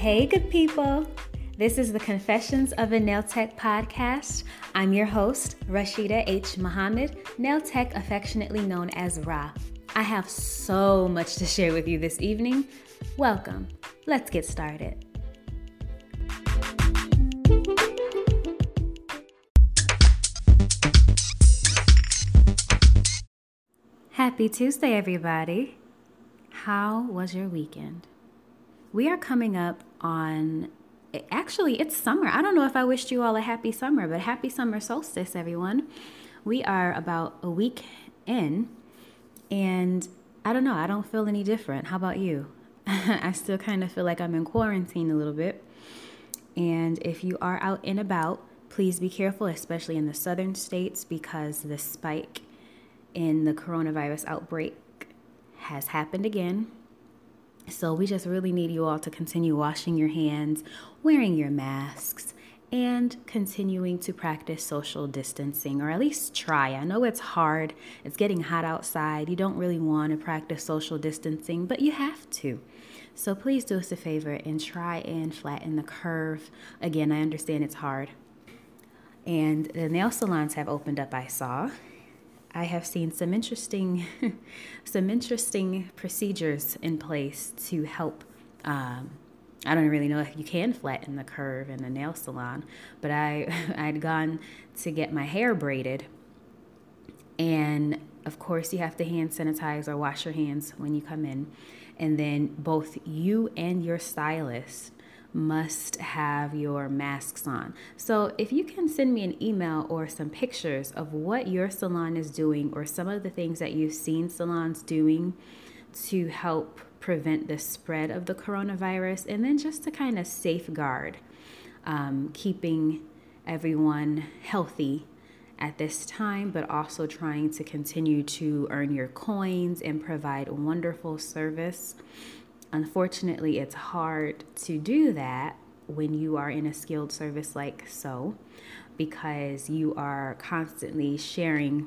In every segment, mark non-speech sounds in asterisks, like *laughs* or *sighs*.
Hey, good people. This is the Confessions of a Nail Tech podcast. I'm your host, Rashida H. Muhammad, nail tech affectionately known as Ra. I have so much to share with you this evening. Welcome. Let's get started. Happy Tuesday, everybody. How was your weekend? We are coming up on actually it's summer. I don't know if I wished you all a happy summer, but happy summer solstice, everyone. We are about a week in, and I don't know, I don't feel any different. How about you? *laughs* I still kind of feel like I'm in quarantine a little bit. And if you are out and about, please be careful, especially in the southern states, because the spike in the coronavirus outbreak has happened again. So we just really need you all to continue washing your hands, wearing your masks, and continuing to practice social distancing, or at least try. I know it's hard, it's getting hot outside. You don't really want to practice social distancing, but you have to. So please do us a favor and try and flatten the curve. Again, I understand it's hard. And the nail salons have opened up, I saw. I have seen some interesting, *laughs* some interesting procedures in place to help. Um, I don't really know if you can flatten the curve in the nail salon, but I *laughs* I'd gone to get my hair braided, and of course you have to hand sanitize or wash your hands when you come in, and then both you and your stylist must have your masks on. So, if you can send me an email or some pictures of what your salon is doing or some of the things that you've seen salons doing to help prevent the spread of the coronavirus, and then just to kind of safeguard um, keeping everyone healthy at this time, but also trying to continue to earn your coins and provide wonderful service. Unfortunately, it's hard to do that when you are in a skilled service like so because you are constantly sharing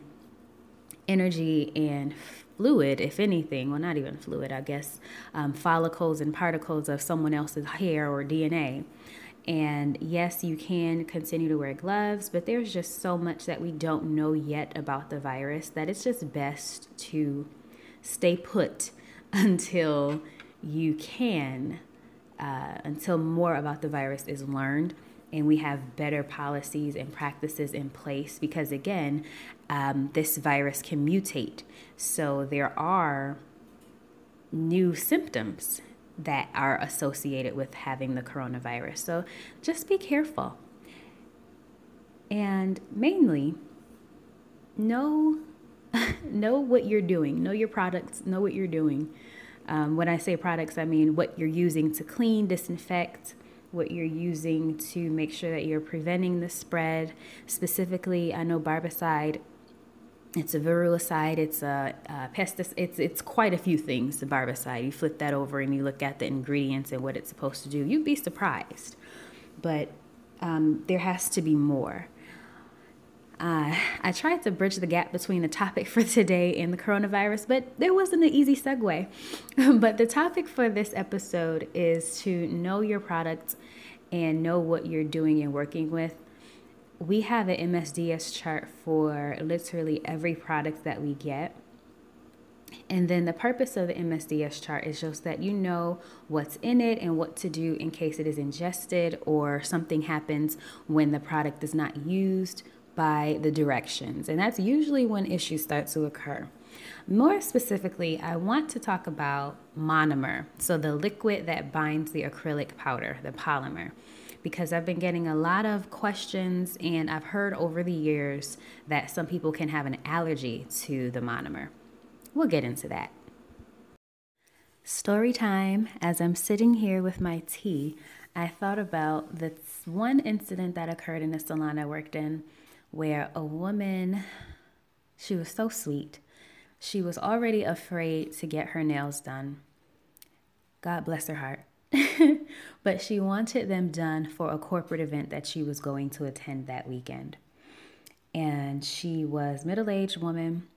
energy and fluid, if anything, well, not even fluid, I guess, um, follicles and particles of someone else's hair or DNA. And yes, you can continue to wear gloves, but there's just so much that we don't know yet about the virus that it's just best to stay put *laughs* until you can uh, until more about the virus is learned and we have better policies and practices in place because again um, this virus can mutate. So there are new symptoms that are associated with having the coronavirus. So just be careful. And mainly know *laughs* know what you're doing. Know your products. Know what you're doing um, when I say products, I mean what you're using to clean, disinfect, what you're using to make sure that you're preventing the spread. Specifically, I know barbicide. It's a virulicide. It's a, a pesticide. It's it's quite a few things. The barbicide. You flip that over and you look at the ingredients and what it's supposed to do. You'd be surprised, but um, there has to be more. Uh, I tried to bridge the gap between the topic for today and the coronavirus, but there wasn't an easy segue. *laughs* but the topic for this episode is to know your products and know what you're doing and working with. We have an MSDS chart for literally every product that we get. And then the purpose of the MSDS chart is just that you know what's in it and what to do in case it is ingested or something happens when the product is not used by the directions, and that's usually when issues start to occur. More specifically, I want to talk about monomer, so the liquid that binds the acrylic powder, the polymer, because I've been getting a lot of questions and I've heard over the years that some people can have an allergy to the monomer. We'll get into that. Story time. As I'm sitting here with my tea, I thought about this one incident that occurred in the salon I worked in where a woman, she was so sweet. She was already afraid to get her nails done. God bless her heart. *laughs* but she wanted them done for a corporate event that she was going to attend that weekend. And she was middle-aged woman,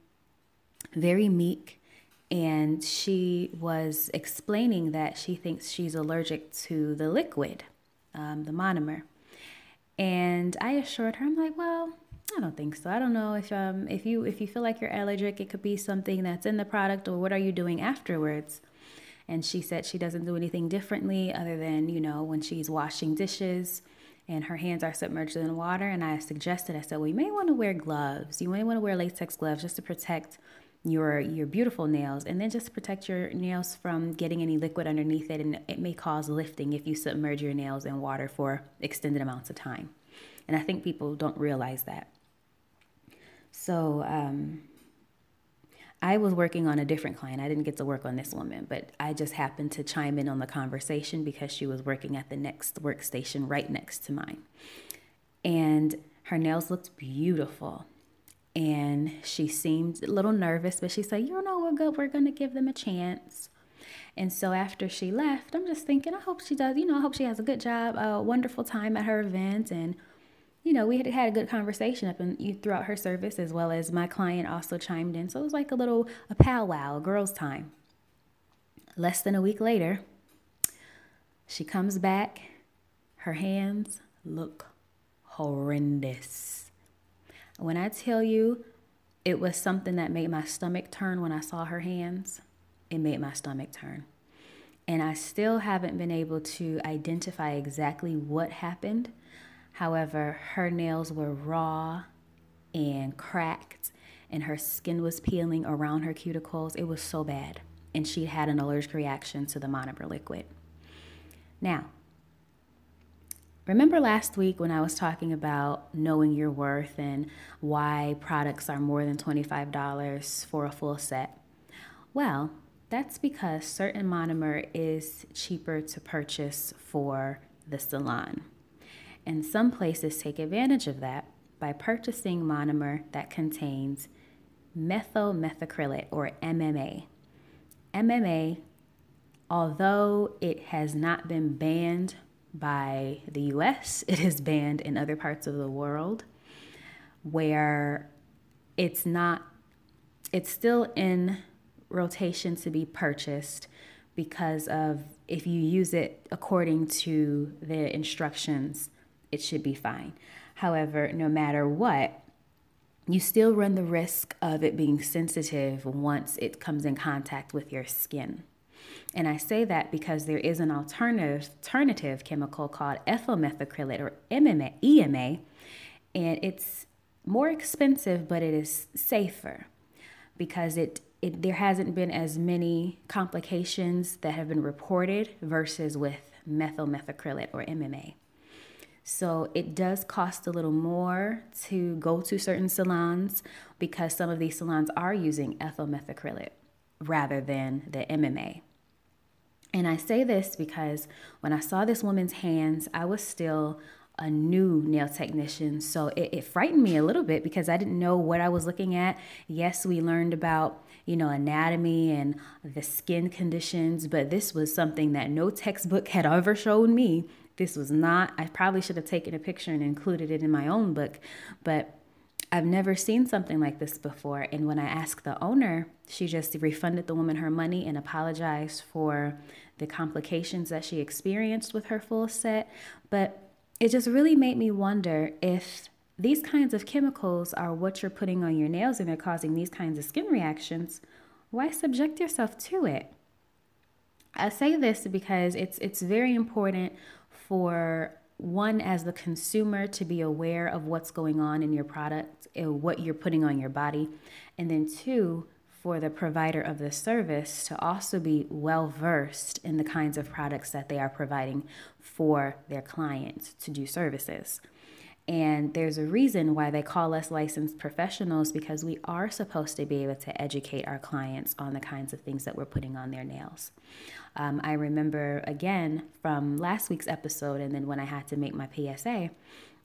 very meek, and she was explaining that she thinks she's allergic to the liquid, um, the monomer. And I assured her, I'm like, well, I don't think so. I don't know if um if you if you feel like you're allergic, it could be something that's in the product or what are you doing afterwards? And she said she doesn't do anything differently other than, you know, when she's washing dishes and her hands are submerged in water. And I suggested, I said, well, you may want to wear gloves. You may want to wear latex gloves just to protect your your beautiful nails and then just protect your nails from getting any liquid underneath it and it may cause lifting if you submerge your nails in water for extended amounts of time and i think people don't realize that so um, I was working on a different client. I didn't get to work on this woman, but I just happened to chime in on the conversation because she was working at the next workstation right next to mine. And her nails looked beautiful. And she seemed a little nervous, but she said, You know, we're good. We're going to give them a chance. And so after she left, I'm just thinking, I hope she does, you know, I hope she has a good job, a wonderful time at her event, and you know, we had had a good conversation up and throughout her service, as well as my client also chimed in. So it was like a little a powwow, a girls' time. Less than a week later, she comes back. Her hands look horrendous. When I tell you it was something that made my stomach turn when I saw her hands, it made my stomach turn. And I still haven't been able to identify exactly what happened However, her nails were raw and cracked, and her skin was peeling around her cuticles. It was so bad. And she had an allergic reaction to the monomer liquid. Now, remember last week when I was talking about knowing your worth and why products are more than $25 for a full set? Well, that's because certain monomer is cheaper to purchase for the salon. And some places take advantage of that by purchasing monomer that contains methyl methacrylate or MMA. MMA, although it has not been banned by the US, *laughs* it is banned in other parts of the world where it's not, it's still in rotation to be purchased because of if you use it according to the instructions it should be fine. However, no matter what, you still run the risk of it being sensitive once it comes in contact with your skin. And I say that because there is an alternative, alternative chemical called ethyl methacrylate or MMA, EMA, and it's more expensive, but it is safer because it, it there hasn't been as many complications that have been reported versus with methyl methacrylate or MMA. So it does cost a little more to go to certain salons because some of these salons are using ethyl methacrylate rather than the MMA. And I say this because when I saw this woman's hands, I was still a new nail technician. So it, it, frightened me a little bit because I didn't know what I was looking at. Yes, we learned about, you know, anatomy and the skin conditions, but this was something that no textbook had ever shown me this was not, I probably should have taken a picture and included it in my own book, but I've never seen something like this before. And when I asked the owner, she just refunded the woman her money and apologized for the complications that she experienced with her full set. But it just really made me wonder if these kinds of chemicals are what you're putting on your nails and they're causing these kinds of skin reactions, why subject yourself to it? I say this because it's it's very important for one as the consumer to be aware of what's going on in your product and what you're putting on your body. And then two for the provider of the service to also be well versed in the kinds of products that they are providing for their clients to do services and there's a reason why they call us licensed professionals because we are supposed to be able to educate our clients on the kinds of things that we're putting on their nails. Um, I remember again from last week's episode, and then when I had to make my PSA,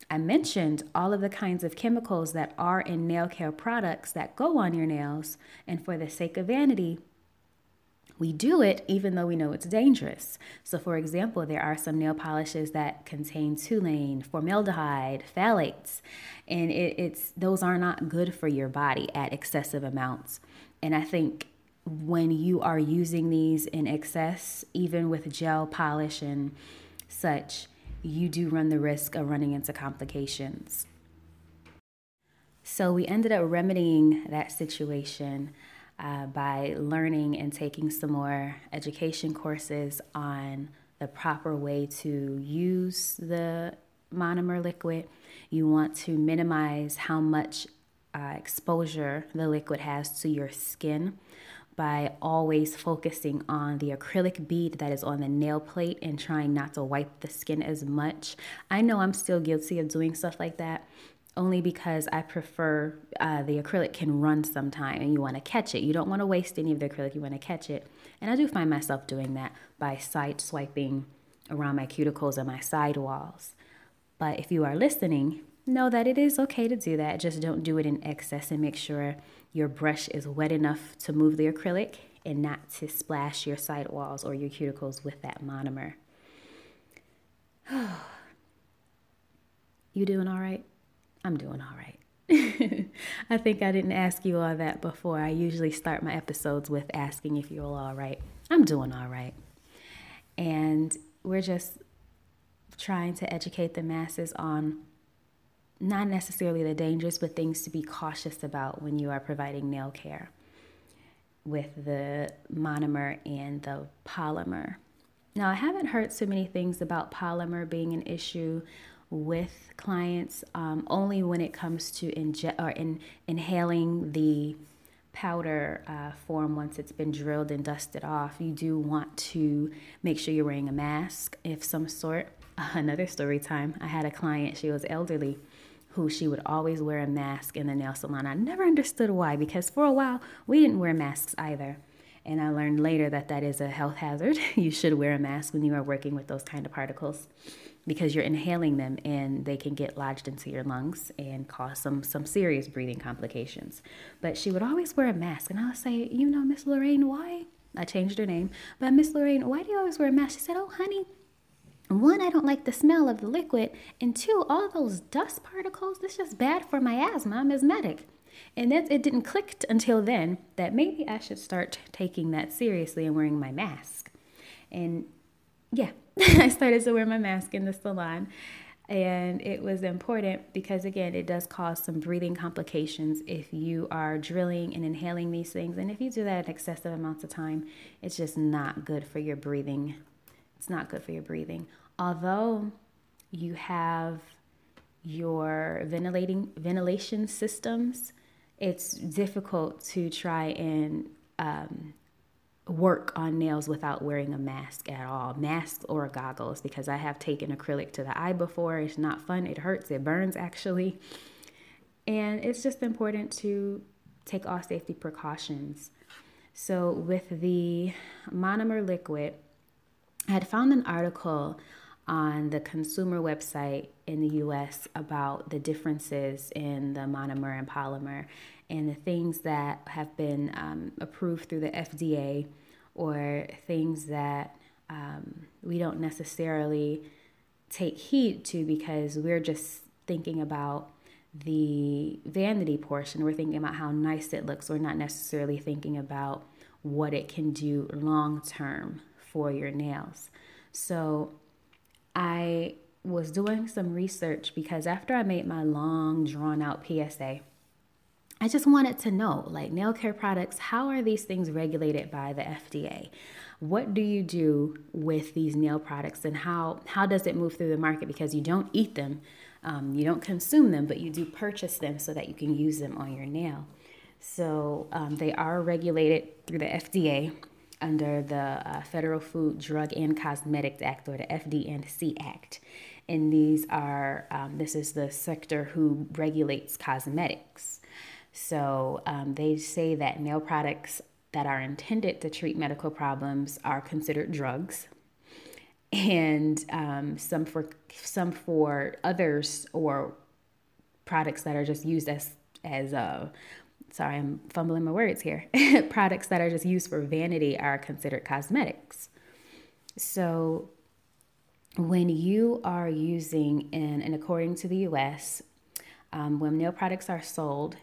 I mentioned all of the kinds of chemicals that are in nail care products that go on your nails, and for the sake of vanity, we do it even though we know it's dangerous. So, for example, there are some nail polishes that contain toluene, formaldehyde, phthalates, and it, it's those are not good for your body at excessive amounts. And I think when you are using these in excess, even with gel polish and such, you do run the risk of running into complications. So we ended up remedying that situation uh, by learning and taking some more education courses on the proper way to use the monomer liquid. You want to minimize how much uh, exposure the liquid has to your skin by always focusing on the acrylic bead that is on the nail plate and trying not to wipe the skin as much. I know I'm still guilty of doing stuff like that only because I prefer uh, the acrylic can run sometime and you want to catch it. You don't want to waste any of the acrylic, you want to catch it. And I do find myself doing that by side swiping around my cuticles and my side walls. But if you are listening, know that it is okay to do that. Just don't do it in excess and make sure your brush is wet enough to move the acrylic and not to splash your side walls or your cuticles with that monomer. *sighs* you doing all right? I'm doing all right. *laughs* I think I didn't ask you all that before. I usually start my episodes with asking if you're all right. I'm doing all right. And we're just trying to educate the masses on not necessarily the dangers, but things to be cautious about when you are providing nail care with the monomer and the polymer. Now, I haven't heard so many things about polymer being an issue with clients, um, only when it comes to inje- or in, inhaling the powder uh, form once it's been drilled and dusted off. You do want to make sure you're wearing a mask of some sort. *laughs* Another story time I had a client, she was elderly who she would always wear a mask in the nail salon. I never understood why because for a while we didn't wear masks either. And I learned later that that is a health hazard. *laughs* you should wear a mask when you are working with those kind of particles because you're inhaling them and they can get lodged into your lungs and cause some some serious breathing complications. But she would always wear a mask and I would say, "You know, Miss Lorraine, why?" I changed her name. But Miss Lorraine, why do you always wear a mask? She said, "Oh, honey, one, I don't like the smell of the liquid, and two, all those dust particles, this just bad for my asthma. I'm asthmatic. And that it didn't click until then that maybe I should start taking that seriously and wearing my mask. And yeah, *laughs* I started to wear my mask in the salon. And it was important because, again, it does cause some breathing complications if you are drilling and inhaling these things. And if you do that in excessive amounts of time, it's just not good for your breathing. It's not good for your breathing. Although you have your ventilating ventilation systems, it's difficult to try and um, work on nails without wearing a mask at all, masks or goggles, because I have taken acrylic to the eye before. It's not fun, it hurts, it burns actually. And it's just important to take all safety precautions. So, with the monomer liquid, I had found an article on the consumer website in the US about the differences in the monomer and polymer and the things that have been um, approved through the FDA or things that um, we don't necessarily take heed to because we're just thinking about the vanity portion. We're thinking about how nice it looks. We're not necessarily thinking about what it can do long term for your nails. So I was doing some research because after I made my long, drawn out PSA, I just wanted to know like nail care products, how are these things regulated by the FDA? What do you do with these nail products and how, how does it move through the market? Because you don't eat them, um, you don't consume them, but you do purchase them so that you can use them on your nail. So um, they are regulated through the FDA under the uh, Federal Food, Drug, and Cosmetics Act, or the FD&C Act. And these are, um, this is the sector who regulates cosmetics. So um, they say that nail products that are intended to treat medical problems are considered drugs, and um, some for some for others or products that are just used as as uh, sorry I'm fumbling my words here *laughs* products that are just used for vanity are considered cosmetics. So when you are using in and according to the U.S. Um, when nail products are sold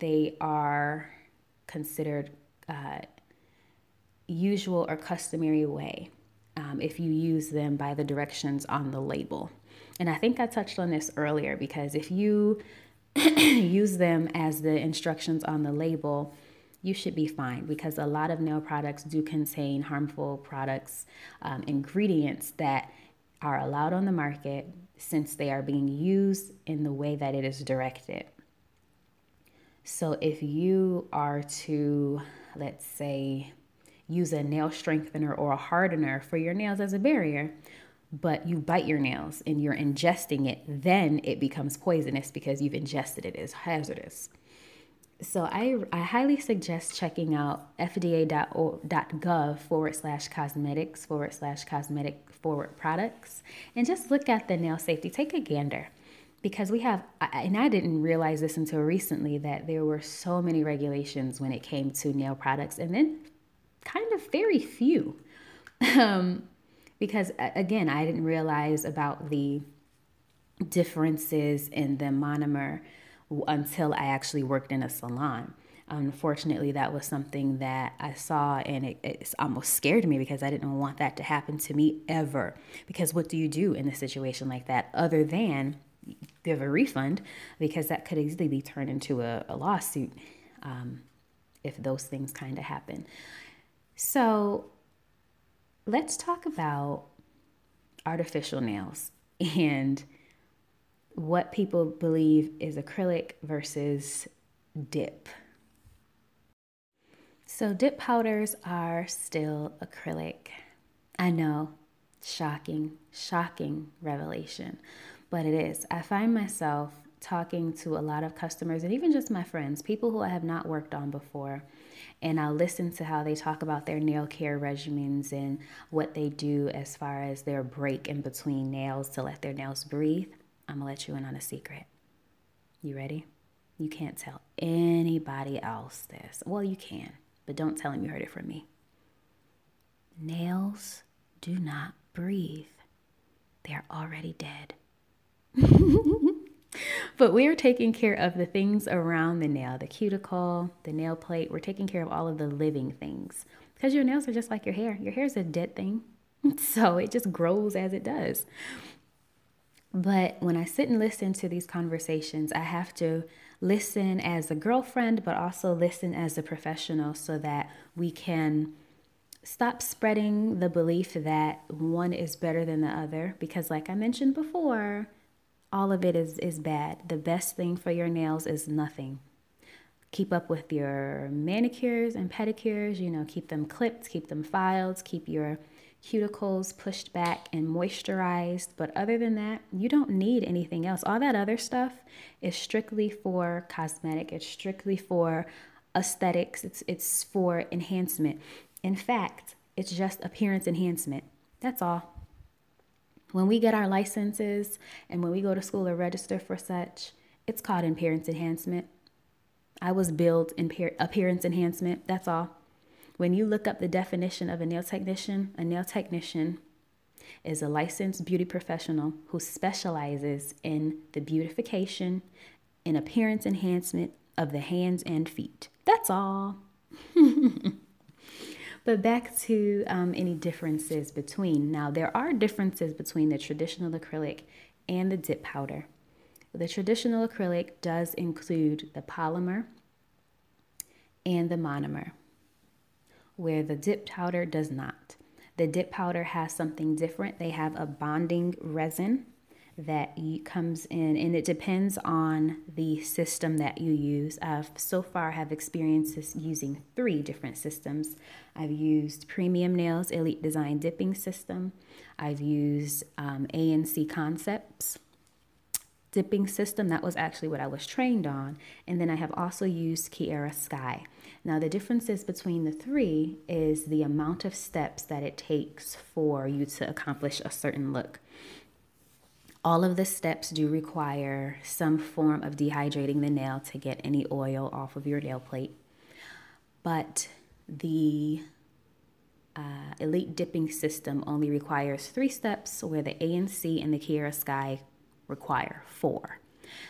they are considered uh, usual or customary way um, if you use them by the directions on the label. And I think I touched on this earlier because if you *clears throat* use them as the instructions on the label, you should be fine because a lot of nail products do contain harmful products, um, ingredients that are allowed on the market since they are being used in the way that it is directed. So if you are to, let's say, use a nail strengthener or a hardener for your nails as a barrier, but you bite your nails and you're ingesting it, then it becomes poisonous because you've ingested it as hazardous. So I, I highly suggest checking out fda.gov forward slash cosmetics forward slash cosmetic forward products and just look at the nail safety. Take a gander because we have, and I didn't realize this until recently that there were so many regulations when it came to nail products and then kind of very few. *laughs* Um, because again, I didn't realize about the differences in the monomer until I actually worked in a salon. Unfortunately, that was something that I saw and it, it almost scared me because I didn't want that to happen to me ever. Because what do you do in a situation like that other than give a refund? Because that could easily be turned into a, a lawsuit um, if those things kind of happen. So let's talk about artificial nails and what people believe is acrylic versus dip. So, dip powders are still acrylic. I know, shocking, shocking revelation, but it is. I find myself talking to a lot of customers and even just my friends, people who I have not worked on before, and I'll listen to how they talk about their nail care regimens and what they do as far as their break in between nails to let their nails breathe. I'm gonna let you in on a secret. You ready? You can't tell anybody else this. Well, you can, but don't tell them you heard it from me. Nails do not breathe, they're already dead. *laughs* but we're taking care of the things around the nail, the cuticle, the nail plate. We're taking care of all of the living things because your nails are just like your hair. Your hair is a dead thing, *laughs* so it just grows as it does. But when I sit and listen to these conversations, I have to listen as a girlfriend, but also listen as a professional so that we can stop spreading the belief that one is better than the other. Because, like I mentioned before, all of it is, is bad. The best thing for your nails is nothing. Keep up with your manicures and pedicures, you know, keep them clipped, keep them filed, keep your cuticles pushed back and moisturized. But other than that, you don't need anything else. All that other stuff is strictly for cosmetic, it's strictly for aesthetics, it's, it's for enhancement. In fact, it's just appearance enhancement. That's all. When we get our licenses and when we go to school or register for such, it's called appearance enhancement. I was billed in appearance enhancement. That's all. When you look up the definition of a nail technician, a nail technician is a licensed beauty professional who specializes in the beautification and appearance enhancement of the hands and feet. That's all. *laughs* but back to um, any differences between. Now, there are differences between the traditional acrylic and the dip powder. The traditional acrylic does include the polymer and the monomer where the dip powder does not. The dip powder has something different. They have a bonding resin that comes in and it depends on the system that you use. I've so far have experiences using three different systems. I've used Premium Nails Elite Design Dipping System. I've used um, ANC Concepts dipping system. That was actually what I was trained on. And then I have also used Kiara Sky. Now, the differences between the three is the amount of steps that it takes for you to accomplish a certain look. All of the steps do require some form of dehydrating the nail to get any oil off of your nail plate. But the uh, Elite Dipping System only requires three steps, where the ANC and the Kiara Sky require four.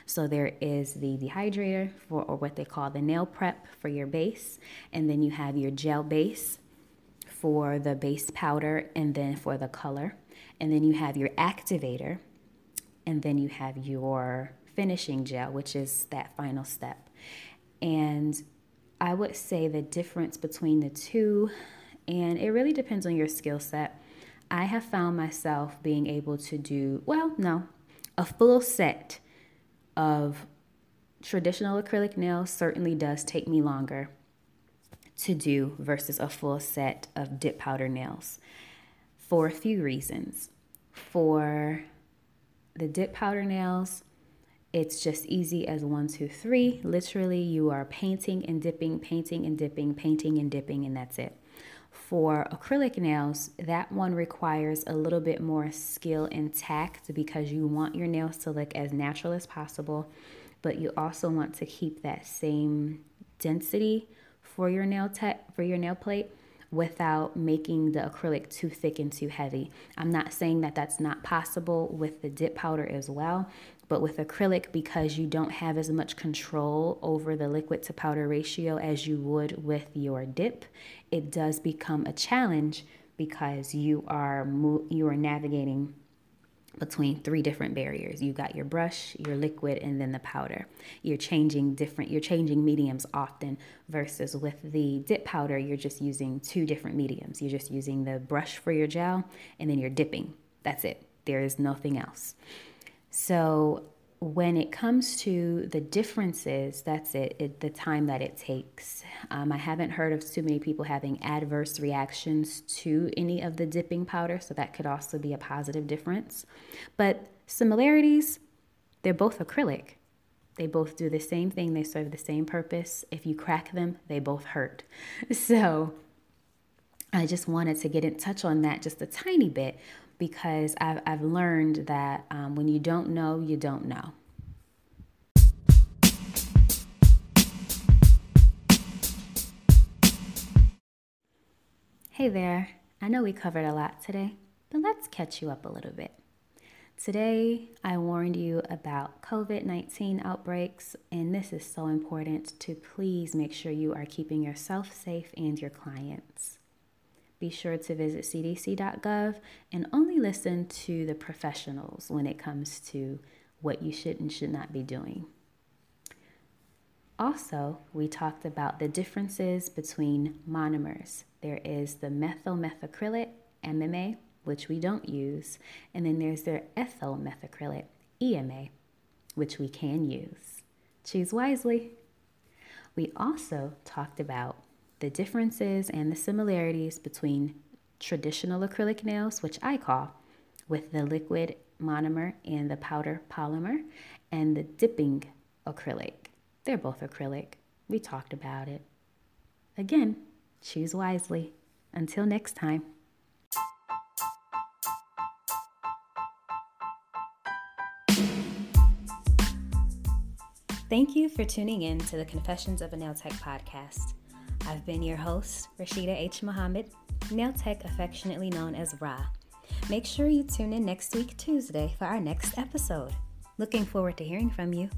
So there is the dehydrator for or what they call the nail prep for your base, and then you have your gel base for the base powder and then for the color. And then you have your activator, and then you have your finishing gel, which is that final step. And I would say the difference between the two, and it really depends on your skill set. I have found myself being able to do, well, no, a full set of traditional acrylic nails certainly does take me longer to do versus a full set of dip powder nails for a few reasons. For the dip powder nails, it's just easy as one, two, three. Literally, you are painting and dipping, painting and dipping, painting and dipping, and that's it. For acrylic nails, that one requires a little bit more skill and tact because you want your nails to look as natural as possible, but you also want to keep that same density for your nail te- for your nail plate without making the acrylic too thick and too heavy. I'm not saying that that's not possible with the dip powder as well, but with acrylic, because you don't have as much control over the liquid to powder ratio as you would with your dip, it does become a challenge because you are you are navigating between three different barriers. You got your brush, your liquid, and then the powder. You're changing different, you're changing mediums often versus with the dip powder, you're just using two different mediums. You're just using the brush for your gel and then you're dipping. That's it. There is nothing else. So when it comes to the differences, that's it, it the time that it takes. Um, I haven't heard of too many people having adverse reactions to any of the dipping powder, so that could also be a positive difference. But similarities, they're both acrylic. They both do the same thing, they serve the same purpose. If you crack them, they both hurt. *laughs* So I just wanted to get in touch on that just a tiny bit because I've, I've learned that um, when you don't know, you don't know. Hey there, I know we covered a lot today, but let's catch you up a little bit. Today, I warned you about COVID 19 outbreaks, and this is so important to please make sure you are keeping yourself safe and your clients. Be sure to visit cdc.gov and only listen to the professionals when it comes to what you should and should not be doing. Also, we talked about the differences between monomers. There is the methyl methacrylate, MMA, which we don't use, and then there's their ethyl methacrylate, EMA, which we can use. Choose wisely. We also talked about the differences and the similarities between traditional acrylic nails, which I call, with the liquid monomer and the powder polymer, and the dipping acrylic. They're both acrylic. We talked about it. Again, choose wisely. Until next time. Thank you for tuning in to the Confessions of a Nail Tech podcast. I've been your host, Rashida H. Muhammad, nail tech affectionately known as Ra. Make sure you tune in next week, Tuesday, for our next episode. Looking forward to hearing from you.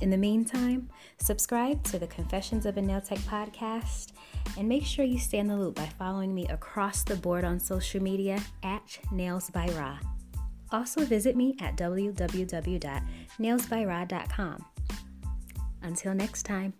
In the meantime, subscribe to the Confessions of a Nail Tech podcast and make sure you stay in the loop by following me across the board on social media at Nails by Ra. Also, visit me at www.nailsbyra.com. Until next time.